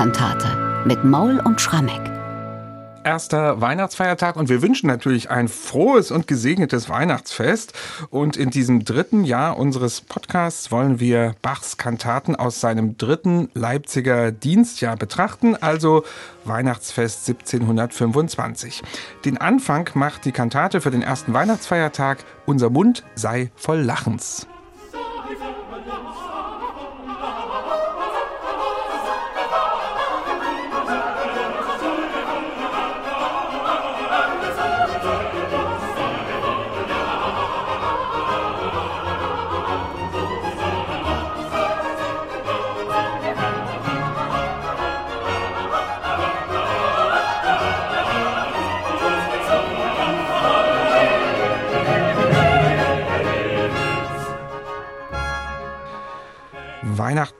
Weihnachtskantate mit Maul und Schrammeck. Erster Weihnachtsfeiertag und wir wünschen natürlich ein frohes und gesegnetes Weihnachtsfest. Und in diesem dritten Jahr unseres Podcasts wollen wir Bachs Kantaten aus seinem dritten Leipziger Dienstjahr betrachten, also Weihnachtsfest 1725. Den Anfang macht die Kantate für den ersten Weihnachtsfeiertag Unser Mund sei voll Lachens.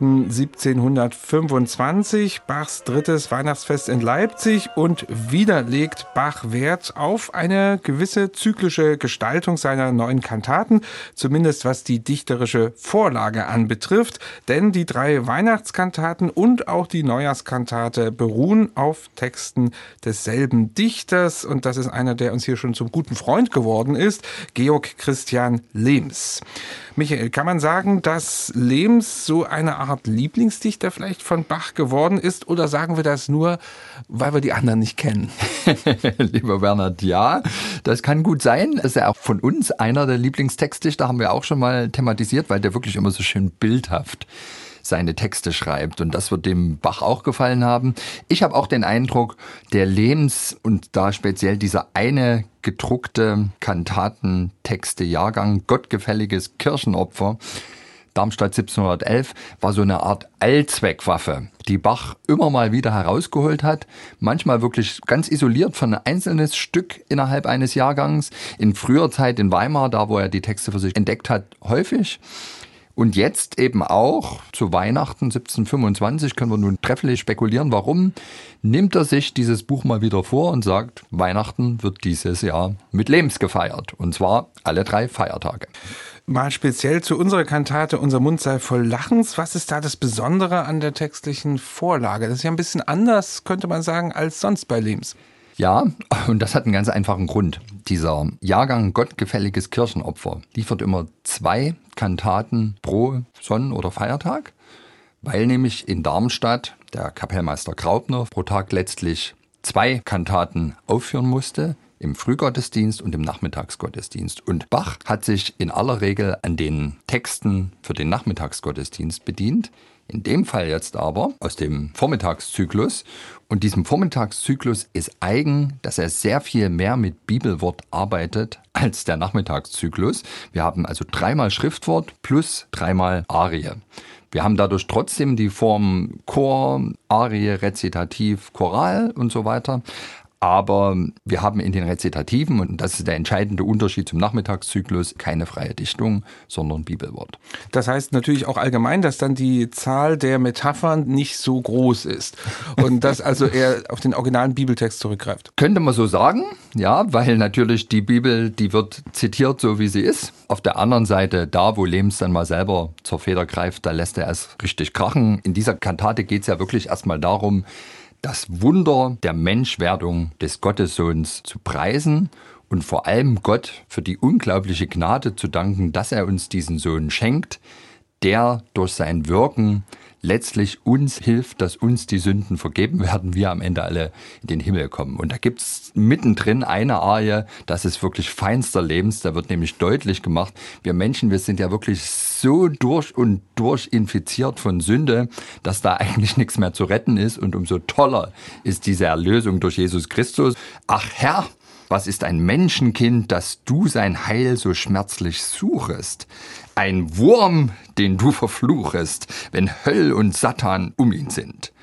1725, Bachs drittes Weihnachtsfest in Leipzig. Und wieder legt Bach Wert auf eine gewisse zyklische Gestaltung seiner neuen Kantaten, zumindest was die dichterische Vorlage anbetrifft, denn die drei Weihnachtskantaten und auch die Neujahrskantate beruhen auf Texten desselben Dichters. Und das ist einer, der uns hier schon zum guten Freund geworden ist, Georg Christian Lehms. Michael, kann man sagen, dass Lehms so eine Art Lieblingsdichter vielleicht von Bach geworden ist oder sagen wir das nur, weil wir die anderen nicht kennen? Lieber Bernhard, ja, das kann gut sein. Das ist ja auch von uns einer der Lieblingstextdichter, haben wir auch schon mal thematisiert, weil der wirklich immer so schön bildhaft seine Texte schreibt. Und das wird dem Bach auch gefallen haben. Ich habe auch den Eindruck, der Lehms und da speziell dieser eine gedruckte Kantatentexte Jahrgang, Gottgefälliges Kirchenopfer, Darmstadt 1711 war so eine Art Allzweckwaffe, die Bach immer mal wieder herausgeholt hat, manchmal wirklich ganz isoliert von ein einzelnes Stück innerhalb eines Jahrgangs, in früher Zeit in Weimar, da wo er die Texte für sich entdeckt hat, häufig. Und jetzt eben auch zu Weihnachten 1725 können wir nun trefflich spekulieren, warum nimmt er sich dieses Buch mal wieder vor und sagt, Weihnachten wird dieses Jahr mit Lebens gefeiert. Und zwar alle drei Feiertage. Mal speziell zu unserer Kantate Unser Mund sei voll Lachens. Was ist da das Besondere an der textlichen Vorlage? Das ist ja ein bisschen anders, könnte man sagen, als sonst bei Lems. Ja, und das hat einen ganz einfachen Grund. Dieser Jahrgang Gottgefälliges Kirchenopfer liefert immer zwei Kantaten pro Sonn- oder Feiertag, weil nämlich in Darmstadt der Kapellmeister Graupner pro Tag letztlich zwei Kantaten aufführen musste, im Frühgottesdienst und im Nachmittagsgottesdienst. Und Bach hat sich in aller Regel an den Texten für den Nachmittagsgottesdienst bedient. In dem Fall jetzt aber aus dem Vormittagszyklus. Und diesem Vormittagszyklus ist eigen, dass er sehr viel mehr mit Bibelwort arbeitet als der Nachmittagszyklus. Wir haben also dreimal Schriftwort plus dreimal Arie. Wir haben dadurch trotzdem die Form Chor, Arie, Rezitativ, Choral und so weiter. Aber wir haben in den Rezitativen, und das ist der entscheidende Unterschied zum Nachmittagszyklus, keine freie Dichtung, sondern Bibelwort. Das heißt natürlich auch allgemein, dass dann die Zahl der Metaphern nicht so groß ist und dass also er auf den originalen Bibeltext zurückgreift. Könnte man so sagen, ja, weil natürlich die Bibel, die wird zitiert so wie sie ist. Auf der anderen Seite, da wo Lems dann mal selber zur Feder greift, da lässt er es richtig krachen. In dieser Kantate geht es ja wirklich erstmal darum, das Wunder der Menschwerdung des Gottessohns zu preisen und vor allem Gott für die unglaubliche Gnade zu danken, dass er uns diesen Sohn schenkt, der durch sein Wirken letztlich uns hilft, dass uns die Sünden vergeben werden, wir am Ende alle in den Himmel kommen. Und da gibt's mittendrin eine Arie, das ist wirklich feinster Lebens, da wird nämlich deutlich gemacht, wir Menschen, wir sind ja wirklich so durch und durch infiziert von Sünde, dass da eigentlich nichts mehr zu retten ist und umso toller ist diese Erlösung durch Jesus Christus. Ach Herr, was ist ein Menschenkind, dass du sein Heil so schmerzlich suchest? Ein Wurm, den du verfluchest, wenn Höll und Satan um ihn sind.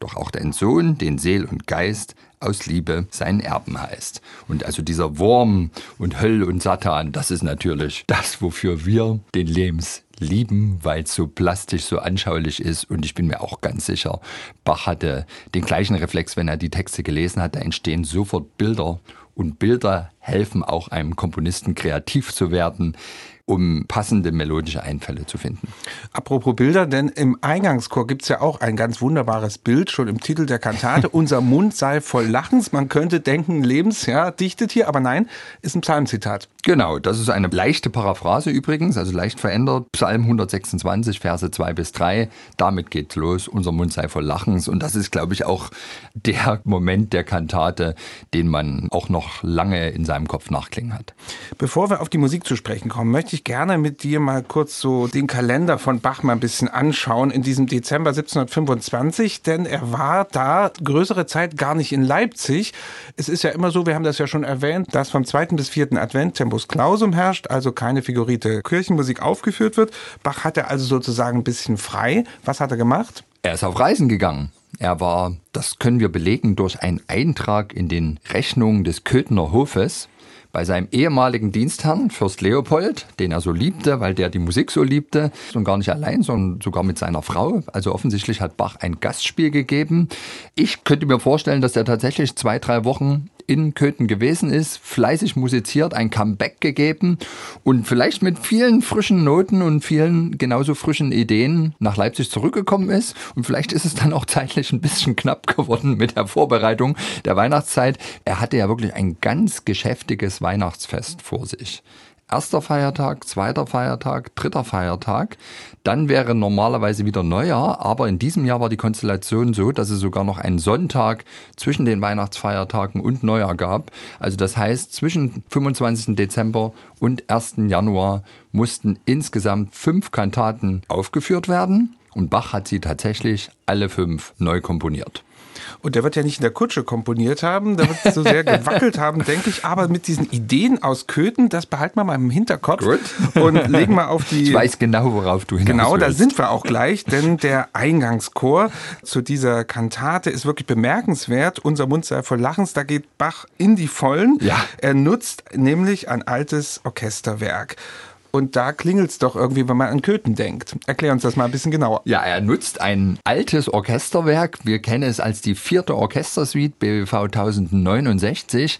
Doch auch dein Sohn, den Seel und Geist, aus Liebe seinen Erben heißt. Und also dieser Wurm und Höll und Satan, das ist natürlich das, wofür wir den Lebens lieben, weil es so plastisch, so anschaulich ist. Und ich bin mir auch ganz sicher, Bach hatte den gleichen Reflex, wenn er die Texte gelesen hat. Da entstehen sofort Bilder und Bilder helfen auch einem Komponisten kreativ zu werden um passende melodische Einfälle zu finden. Apropos Bilder, denn im Eingangschor gibt's ja auch ein ganz wunderbares Bild, schon im Titel der Kantate. Unser Mund sei voll Lachens. Man könnte denken, Lebensjahr dichtet hier, aber nein, ist ein Psalmzitat. Genau, das ist eine leichte Paraphrase übrigens, also leicht verändert. Psalm 126, Verse 2 bis 3. Damit geht's los. Unser Mund sei voll Lachens. Und das ist, glaube ich, auch der Moment der Kantate, den man auch noch lange in seinem Kopf nachklingen hat. Bevor wir auf die Musik zu sprechen kommen, möchte ich gerne mit dir mal kurz so den Kalender von Bach mal ein bisschen anschauen in diesem Dezember 1725, denn er war da größere Zeit gar nicht in Leipzig. Es ist ja immer so, wir haben das ja schon erwähnt, dass vom zweiten bis vierten Advent Tempus Clausum herrscht, also keine figurierte Kirchenmusik aufgeführt wird. Bach hatte also sozusagen ein bisschen frei. Was hat er gemacht? Er ist auf Reisen gegangen. Er war, das können wir belegen, durch einen Eintrag in den Rechnungen des Köthener Hofes bei seinem ehemaligen Dienstherrn, Fürst Leopold, den er so liebte, weil der die Musik so liebte, und gar nicht allein, sondern sogar mit seiner Frau. Also offensichtlich hat Bach ein Gastspiel gegeben. Ich könnte mir vorstellen, dass er tatsächlich zwei, drei Wochen in Köthen gewesen ist, fleißig musiziert, ein Comeback gegeben und vielleicht mit vielen frischen Noten und vielen genauso frischen Ideen nach Leipzig zurückgekommen ist. Und vielleicht ist es dann auch zeitlich ein bisschen knapp geworden mit der Vorbereitung der Weihnachtszeit. Er hatte ja wirklich ein ganz geschäftiges Weihnachtsfest vor sich erster Feiertag, zweiter Feiertag, dritter Feiertag. Dann wäre normalerweise wieder Neujahr, aber in diesem Jahr war die Konstellation so, dass es sogar noch einen Sonntag zwischen den Weihnachtsfeiertagen und Neujahr gab. Also das heißt, zwischen 25. Dezember und 1. Januar mussten insgesamt fünf Kantaten aufgeführt werden. Und Bach hat sie tatsächlich alle fünf neu komponiert. Und der wird ja nicht in der Kutsche komponiert haben, der wird so sehr gewackelt haben, denke ich. Aber mit diesen Ideen aus Köthen, das behalten wir mal im Hinterkopf Gut. und legen mal auf die. Ich weiß genau, worauf du hinaus Genau, willst. da sind wir auch gleich, denn der Eingangschor zu dieser Kantate ist wirklich bemerkenswert. Unser Mund sei voll Lachens, da geht Bach in die Vollen. Ja. Er nutzt nämlich ein altes Orchesterwerk. Und da klingelt es doch irgendwie, wenn man an Köthen denkt. Erklär uns das mal ein bisschen genauer. Ja, er nutzt ein altes Orchesterwerk. Wir kennen es als die vierte Orchestersuite BWV 1069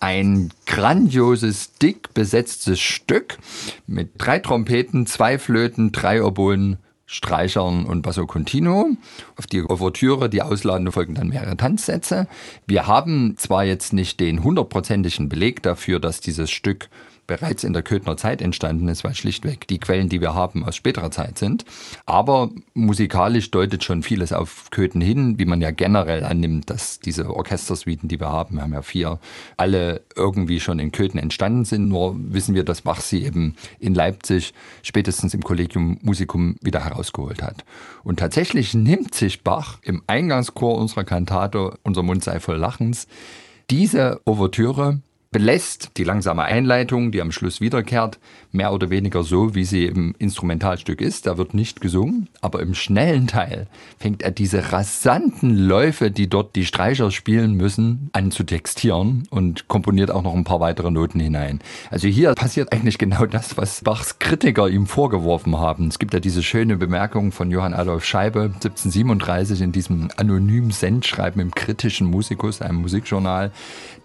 ein grandioses, dick besetztes Stück mit drei Trompeten, zwei Flöten, drei Oboen, Streichern und Basso Continuo. Auf die Ouvertüre, die ausladende folgen dann mehrere Tanzsätze. Wir haben zwar jetzt nicht den hundertprozentigen Beleg dafür, dass dieses Stück bereits in der Köthner Zeit entstanden ist, weil schlichtweg die Quellen, die wir haben, aus späterer Zeit sind. Aber musikalisch deutet schon vieles auf Köthen hin, wie man ja generell annimmt, dass diese Orchestersuiten, die wir haben, wir haben ja vier, alle irgendwie schon in Köthen entstanden sind. Nur wissen wir, dass Bach sie eben in Leipzig spätestens im Collegium Musicum wieder herausgeholt hat. Und tatsächlich nimmt sich Bach im Eingangschor unserer Kantate Unser Mund sei voll Lachens diese Ouvertüre belässt die langsame Einleitung, die am Schluss wiederkehrt, mehr oder weniger so, wie sie im Instrumentalstück ist. Da wird nicht gesungen, aber im schnellen Teil fängt er diese rasanten Läufe, die dort die Streicher spielen müssen, an zu textieren und komponiert auch noch ein paar weitere Noten hinein. Also hier passiert eigentlich genau das, was Bachs Kritiker ihm vorgeworfen haben. Es gibt ja diese schöne Bemerkung von Johann Adolf Scheibe 1737 in diesem anonymen Sendschreiben im kritischen Musikus, einem Musikjournal.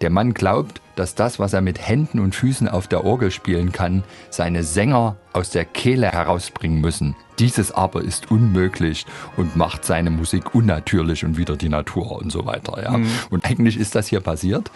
Der Mann glaubt, dass das, was er mit Händen und Füßen auf der Orgel spielen kann, seine Sänger aus der Kehle herausbringen müssen. Dieses aber ist unmöglich und macht seine Musik unnatürlich und wieder die Natur und so weiter. Ja. Mhm. Und eigentlich ist das hier passiert.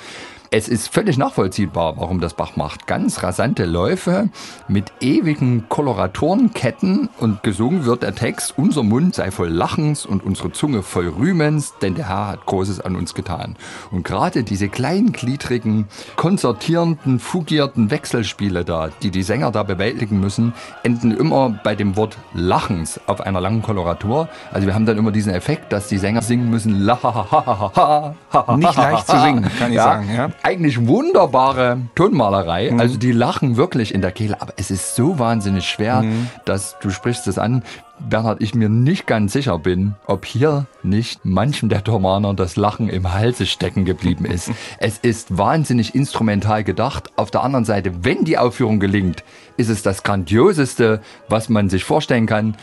Es ist völlig nachvollziehbar, warum das Bach macht. Ganz rasante Läufe mit ewigen Koloratorenketten und gesungen wird der Text, unser Mund sei voll Lachens und unsere Zunge voll Rühmens, denn der Herr hat Großes an uns getan. Und gerade diese kleingliedrigen, konzertierenden, fugierten Wechselspiele da, die die Sänger da bewältigen müssen, enden immer bei dem Wort Lachens auf einer langen Koloratur. Also wir haben dann immer diesen Effekt, dass die Sänger singen müssen, la ha ha ha ha ha. Nicht leicht zu singen, kann ich ja. sagen. Ja eigentlich wunderbare Tonmalerei. Mhm. Also die lachen wirklich in der Kehle, aber es ist so wahnsinnig schwer, mhm. dass du sprichst es an. Bernhard, ich mir nicht ganz sicher bin, ob hier nicht manchen der Thomaner das Lachen im Halse stecken geblieben ist. es ist wahnsinnig instrumental gedacht. Auf der anderen Seite, wenn die Aufführung gelingt, ist es das Grandioseste, was man sich vorstellen kann.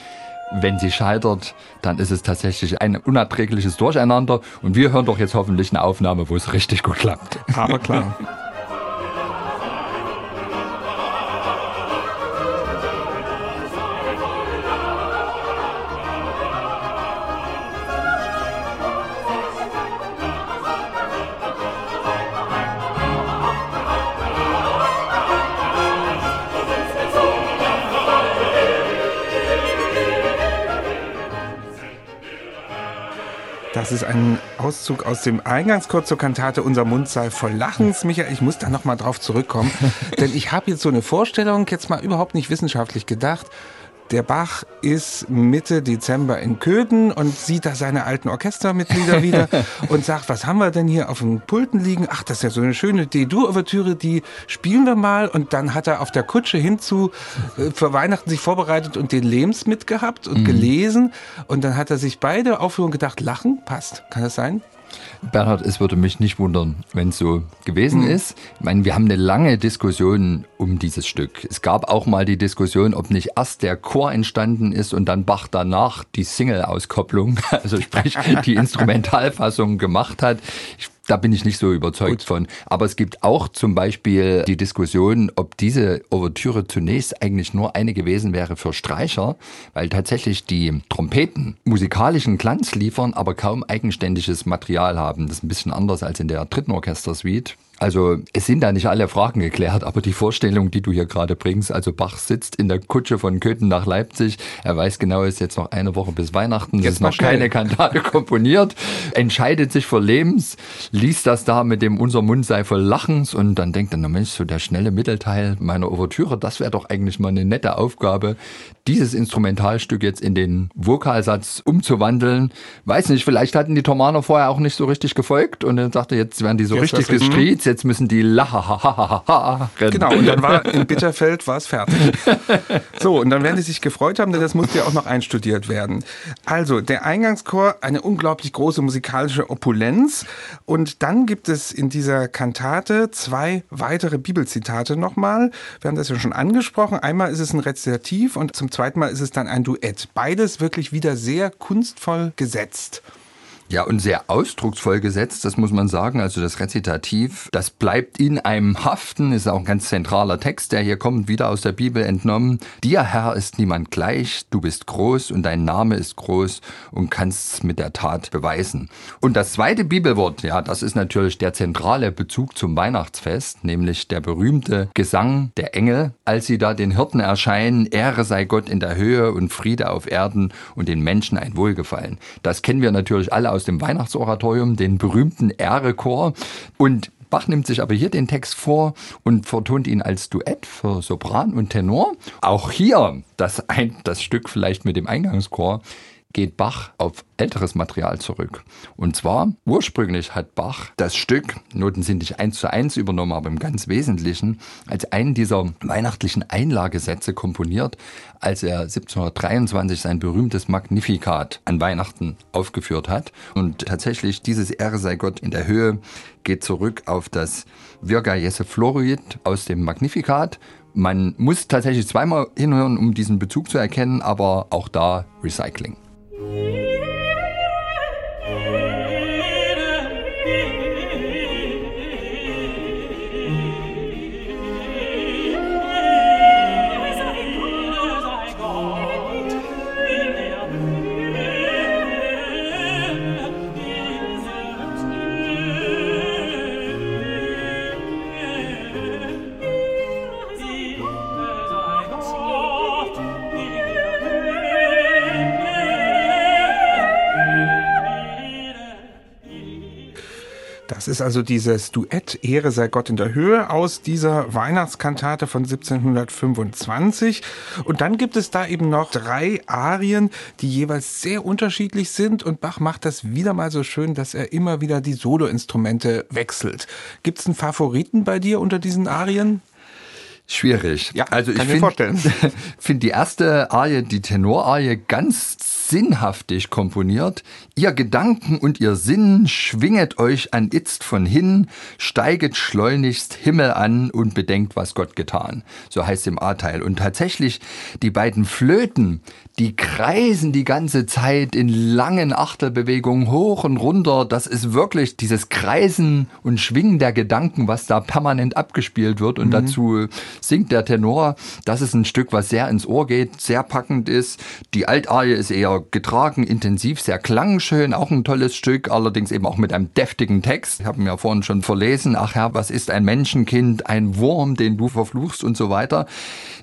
Wenn sie scheitert, dann ist es tatsächlich ein unerträgliches Durcheinander. Und wir hören doch jetzt hoffentlich eine Aufnahme, wo es richtig gut klappt. Aber klar. ist ein Auszug aus dem Eingangschor zur Kantate Unser Mund sei voll Lachens. Michael, ich muss da nochmal drauf zurückkommen, denn ich habe jetzt so eine Vorstellung, jetzt mal überhaupt nicht wissenschaftlich gedacht. Der Bach ist Mitte Dezember in Köthen und sieht da seine alten Orchestermitglieder wieder und sagt, was haben wir denn hier auf den Pulten liegen? Ach, das ist ja so eine schöne D-Dur-Ouvertüre, die spielen wir mal. Und dann hat er auf der Kutsche hinzu äh, für Weihnachten sich vorbereitet und den Lems mitgehabt und mhm. gelesen. Und dann hat er sich beide Aufführungen gedacht, lachen, passt. Kann das sein? Bernhard, es würde mich nicht wundern, wenn es so gewesen mhm. ist. Ich meine, wir haben eine lange Diskussion um dieses Stück. Es gab auch mal die Diskussion, ob nicht erst der Chor entstanden ist und dann Bach danach die Single-Auskopplung, also sprich die Instrumentalfassung gemacht hat. Ich da bin ich nicht so überzeugt Gut. von. Aber es gibt auch zum Beispiel die Diskussion, ob diese Ouvertüre zunächst eigentlich nur eine gewesen wäre für Streicher, weil tatsächlich die Trompeten musikalischen Glanz liefern, aber kaum eigenständiges Material haben. Das ist ein bisschen anders als in der dritten Orchestersuite. Also es sind da nicht alle Fragen geklärt, aber die Vorstellung, die du hier gerade bringst, also Bach sitzt in der Kutsche von Köthen nach Leipzig, er weiß genau, es ist jetzt noch eine Woche bis Weihnachten, es ist noch schnell. keine Kantate komponiert, entscheidet sich für Lebens, liest das da mit dem Unser Mund sei voll Lachens und dann denkt er, na Mensch, so der schnelle Mittelteil meiner Ouvertüre, das wäre doch eigentlich mal eine nette Aufgabe, dieses Instrumentalstück jetzt in den Vokalsatz umzuwandeln. Weiß nicht, vielleicht hatten die Thomaner vorher auch nicht so richtig gefolgt und dann sagte, jetzt werden die so jetzt richtig gestriezt, jetzt müssen die lahahaha rennen. Genau, und dann war in Bitterfeld war es fertig. So, und dann werden sie sich gefreut haben, denn das musste ja auch noch einstudiert werden. Also, der Eingangschor, eine unglaublich große musikalische Opulenz. Und dann gibt es in dieser Kantate zwei weitere Bibelzitate nochmal. Wir haben das ja schon angesprochen. Einmal ist es ein Rezitativ und zum zweiten Mal ist es dann ein Duett. Beides wirklich wieder sehr kunstvoll gesetzt. Ja, und sehr ausdrucksvoll gesetzt, das muss man sagen. Also das Rezitativ, das bleibt in einem haften, ist auch ein ganz zentraler Text, der hier kommt, wieder aus der Bibel entnommen. Dir, Herr, ist niemand gleich, du bist groß und dein Name ist groß und kannst es mit der Tat beweisen. Und das zweite Bibelwort, ja, das ist natürlich der zentrale Bezug zum Weihnachtsfest, nämlich der berühmte Gesang der Engel, als sie da den Hirten erscheinen, Ehre sei Gott in der Höhe und Friede auf Erden und den Menschen ein Wohlgefallen. Das kennen wir natürlich alle aus aus dem Weihnachtsoratorium, den berühmten Ehrechor. Und Bach nimmt sich aber hier den Text vor und vertont ihn als Duett für Sopran und Tenor. Auch hier das, ein, das Stück vielleicht mit dem Eingangschor geht Bach auf älteres Material zurück. Und zwar, ursprünglich hat Bach das Stück, Noten sind nicht eins zu eins übernommen, aber im ganz Wesentlichen, als einen dieser weihnachtlichen Einlagesätze komponiert, als er 1723 sein berühmtes Magnificat an Weihnachten aufgeführt hat. Und tatsächlich dieses Ehre sei Gott in der Höhe geht zurück auf das Virga Jesse Florid aus dem Magnificat man muss tatsächlich zweimal hinhören, um diesen Bezug zu erkennen, aber auch da Recycling. Das ist also dieses Duett Ehre sei Gott in der Höhe aus dieser Weihnachtskantate von 1725. Und dann gibt es da eben noch drei Arien, die jeweils sehr unterschiedlich sind. Und Bach macht das wieder mal so schön, dass er immer wieder die Soloinstrumente wechselt. Gibt es einen Favoriten bei dir unter diesen Arien? Schwierig. Ja, also ich finde find die erste Arie, die Tenorarie, ganz sinnhaftig komponiert. Ihr Gedanken und ihr Sinn schwinget euch an Itzt von hin, steiget schleunigst Himmel an und bedenkt, was Gott getan. So heißt im A-Teil. Und tatsächlich die beiden Flöten, die kreisen die ganze Zeit in langen Achtelbewegungen hoch und runter. Das ist wirklich dieses Kreisen und Schwingen der Gedanken, was da permanent abgespielt wird. Und mhm. dazu singt der Tenor. Das ist ein Stück, was sehr ins Ohr geht, sehr packend ist. Die Altarie ist eher getragen, intensiv, sehr klangschön, auch ein tolles Stück, allerdings eben auch mit einem deftigen Text. Ich habe mir vorhin schon verlesen, ach Herr, was ist ein Menschenkind, ein Wurm, den du verfluchst und so weiter.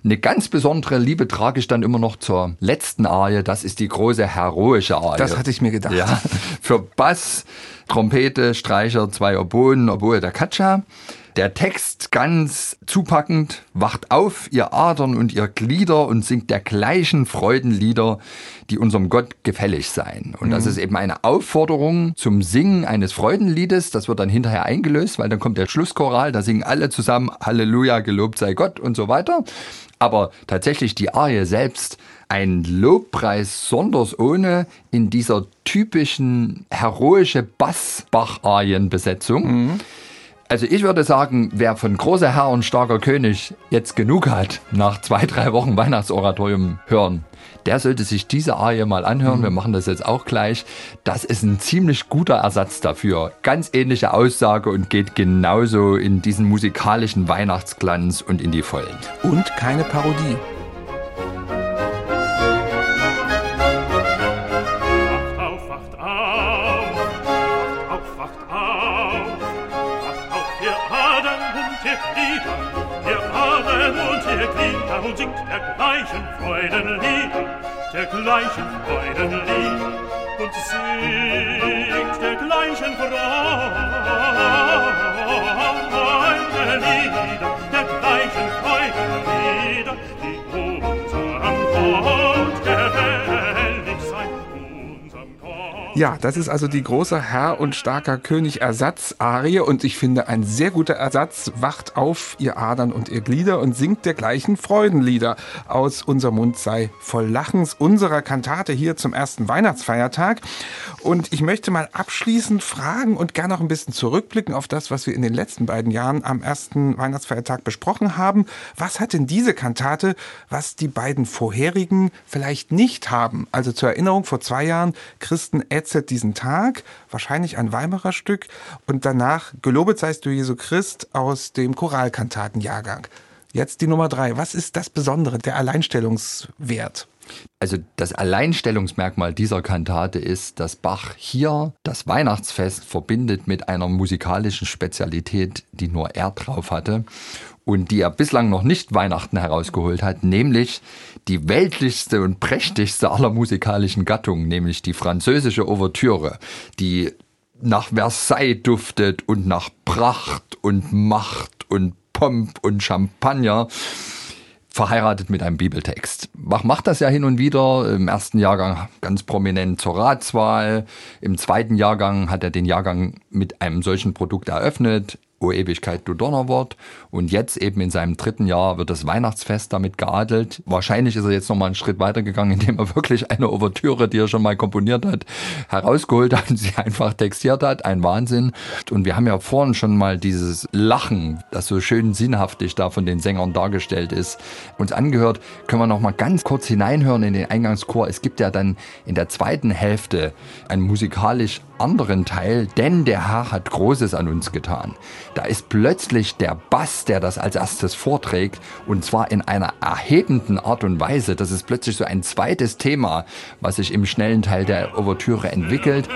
Eine ganz besondere Liebe trage ich dann immer noch zur letzten Arie, das ist die große heroische Arie. Das hatte ich mir gedacht. Ja, für Bass, Trompete, Streicher, zwei Oboen, Oboe der Katscha. Der Text ganz zupackend, wacht auf, ihr Adern und ihr Glieder und singt der gleichen Freudenlieder, die unserem Gott gefällig seien. Und mhm. das ist eben eine Aufforderung zum Singen eines Freudenliedes. Das wird dann hinterher eingelöst, weil dann kommt der Schlusschoral, da singen alle zusammen Halleluja, gelobt sei Gott und so weiter. Aber tatsächlich die Arie selbst ein Lobpreis sonders ohne in dieser typischen heroische Bass-Bach-Arienbesetzung. Mhm. Also ich würde sagen, wer von großer Herr und starker König jetzt genug hat, nach zwei, drei Wochen Weihnachtsoratorium hören, der sollte sich diese Arie mal anhören. Mhm. Wir machen das jetzt auch gleich. Das ist ein ziemlich guter Ersatz dafür. Ganz ähnliche Aussage und geht genauso in diesen musikalischen Weihnachtsglanz und in die Vollen. Und keine Parodie. Ja, das ist also die große Herr und starker König Ersatzarie und ich finde ein sehr guter Ersatz. Wacht auf, ihr Adern und ihr Glieder und singt dergleichen Freudenlieder. Aus unser Mund sei voll Lachens unserer Kantate hier zum ersten Weihnachtsfeiertag. Und ich möchte mal abschließend fragen und gerne noch ein bisschen zurückblicken auf das, was wir in den letzten beiden Jahren am ersten Weihnachtsfeiertag besprochen haben. Was hat denn diese Kantate, was die beiden vorherigen vielleicht nicht haben? Also zur Erinnerung, vor zwei Jahren Christen erzählt diesen Tag, wahrscheinlich ein Weimarer Stück, und danach Gelobet seist du Jesu Christ aus dem Choralkantatenjahrgang. Jetzt die Nummer drei. Was ist das Besondere, der Alleinstellungswert? Also das Alleinstellungsmerkmal dieser Kantate ist, dass Bach hier das Weihnachtsfest verbindet mit einer musikalischen Spezialität, die nur er drauf hatte und die er bislang noch nicht Weihnachten herausgeholt hat, nämlich die weltlichste und prächtigste aller musikalischen Gattungen, nämlich die französische Ouvertüre, die nach Versailles duftet und nach Pracht und Macht und Pomp und Champagner verheiratet mit einem Bibeltext. Bach macht das ja hin und wieder. Im ersten Jahrgang ganz prominent zur Ratswahl. Im zweiten Jahrgang hat er den Jahrgang mit einem solchen Produkt eröffnet. O Ewigkeit, du Donnerwort. Und jetzt eben in seinem dritten Jahr wird das Weihnachtsfest damit geadelt. Wahrscheinlich ist er jetzt nochmal einen Schritt weitergegangen, indem er wirklich eine Ouvertüre, die er schon mal komponiert hat, herausgeholt hat und sie einfach textiert hat. Ein Wahnsinn. Und wir haben ja vorhin schon mal dieses Lachen, das so schön sinnhaftig da von den Sängern dargestellt ist, uns angehört. Können wir nochmal ganz kurz hineinhören in den Eingangschor. Es gibt ja dann in der zweiten Hälfte einen musikalisch anderen Teil, denn der Herr hat Großes an uns getan. Da ist plötzlich der Bass, der das als erstes vorträgt, und zwar in einer erhebenden Art und Weise. Das ist plötzlich so ein zweites Thema, was sich im schnellen Teil der Ouvertüre entwickelt.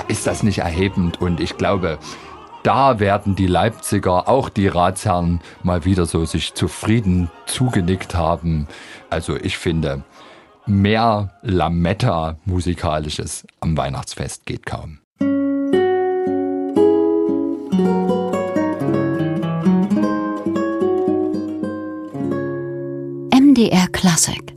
Ist das nicht erhebend? Und ich glaube, da werden die Leipziger, auch die Ratsherren, mal wieder so sich zufrieden zugenickt haben. Also ich finde, mehr Lametta musikalisches am Weihnachtsfest geht kaum. MDR Klassik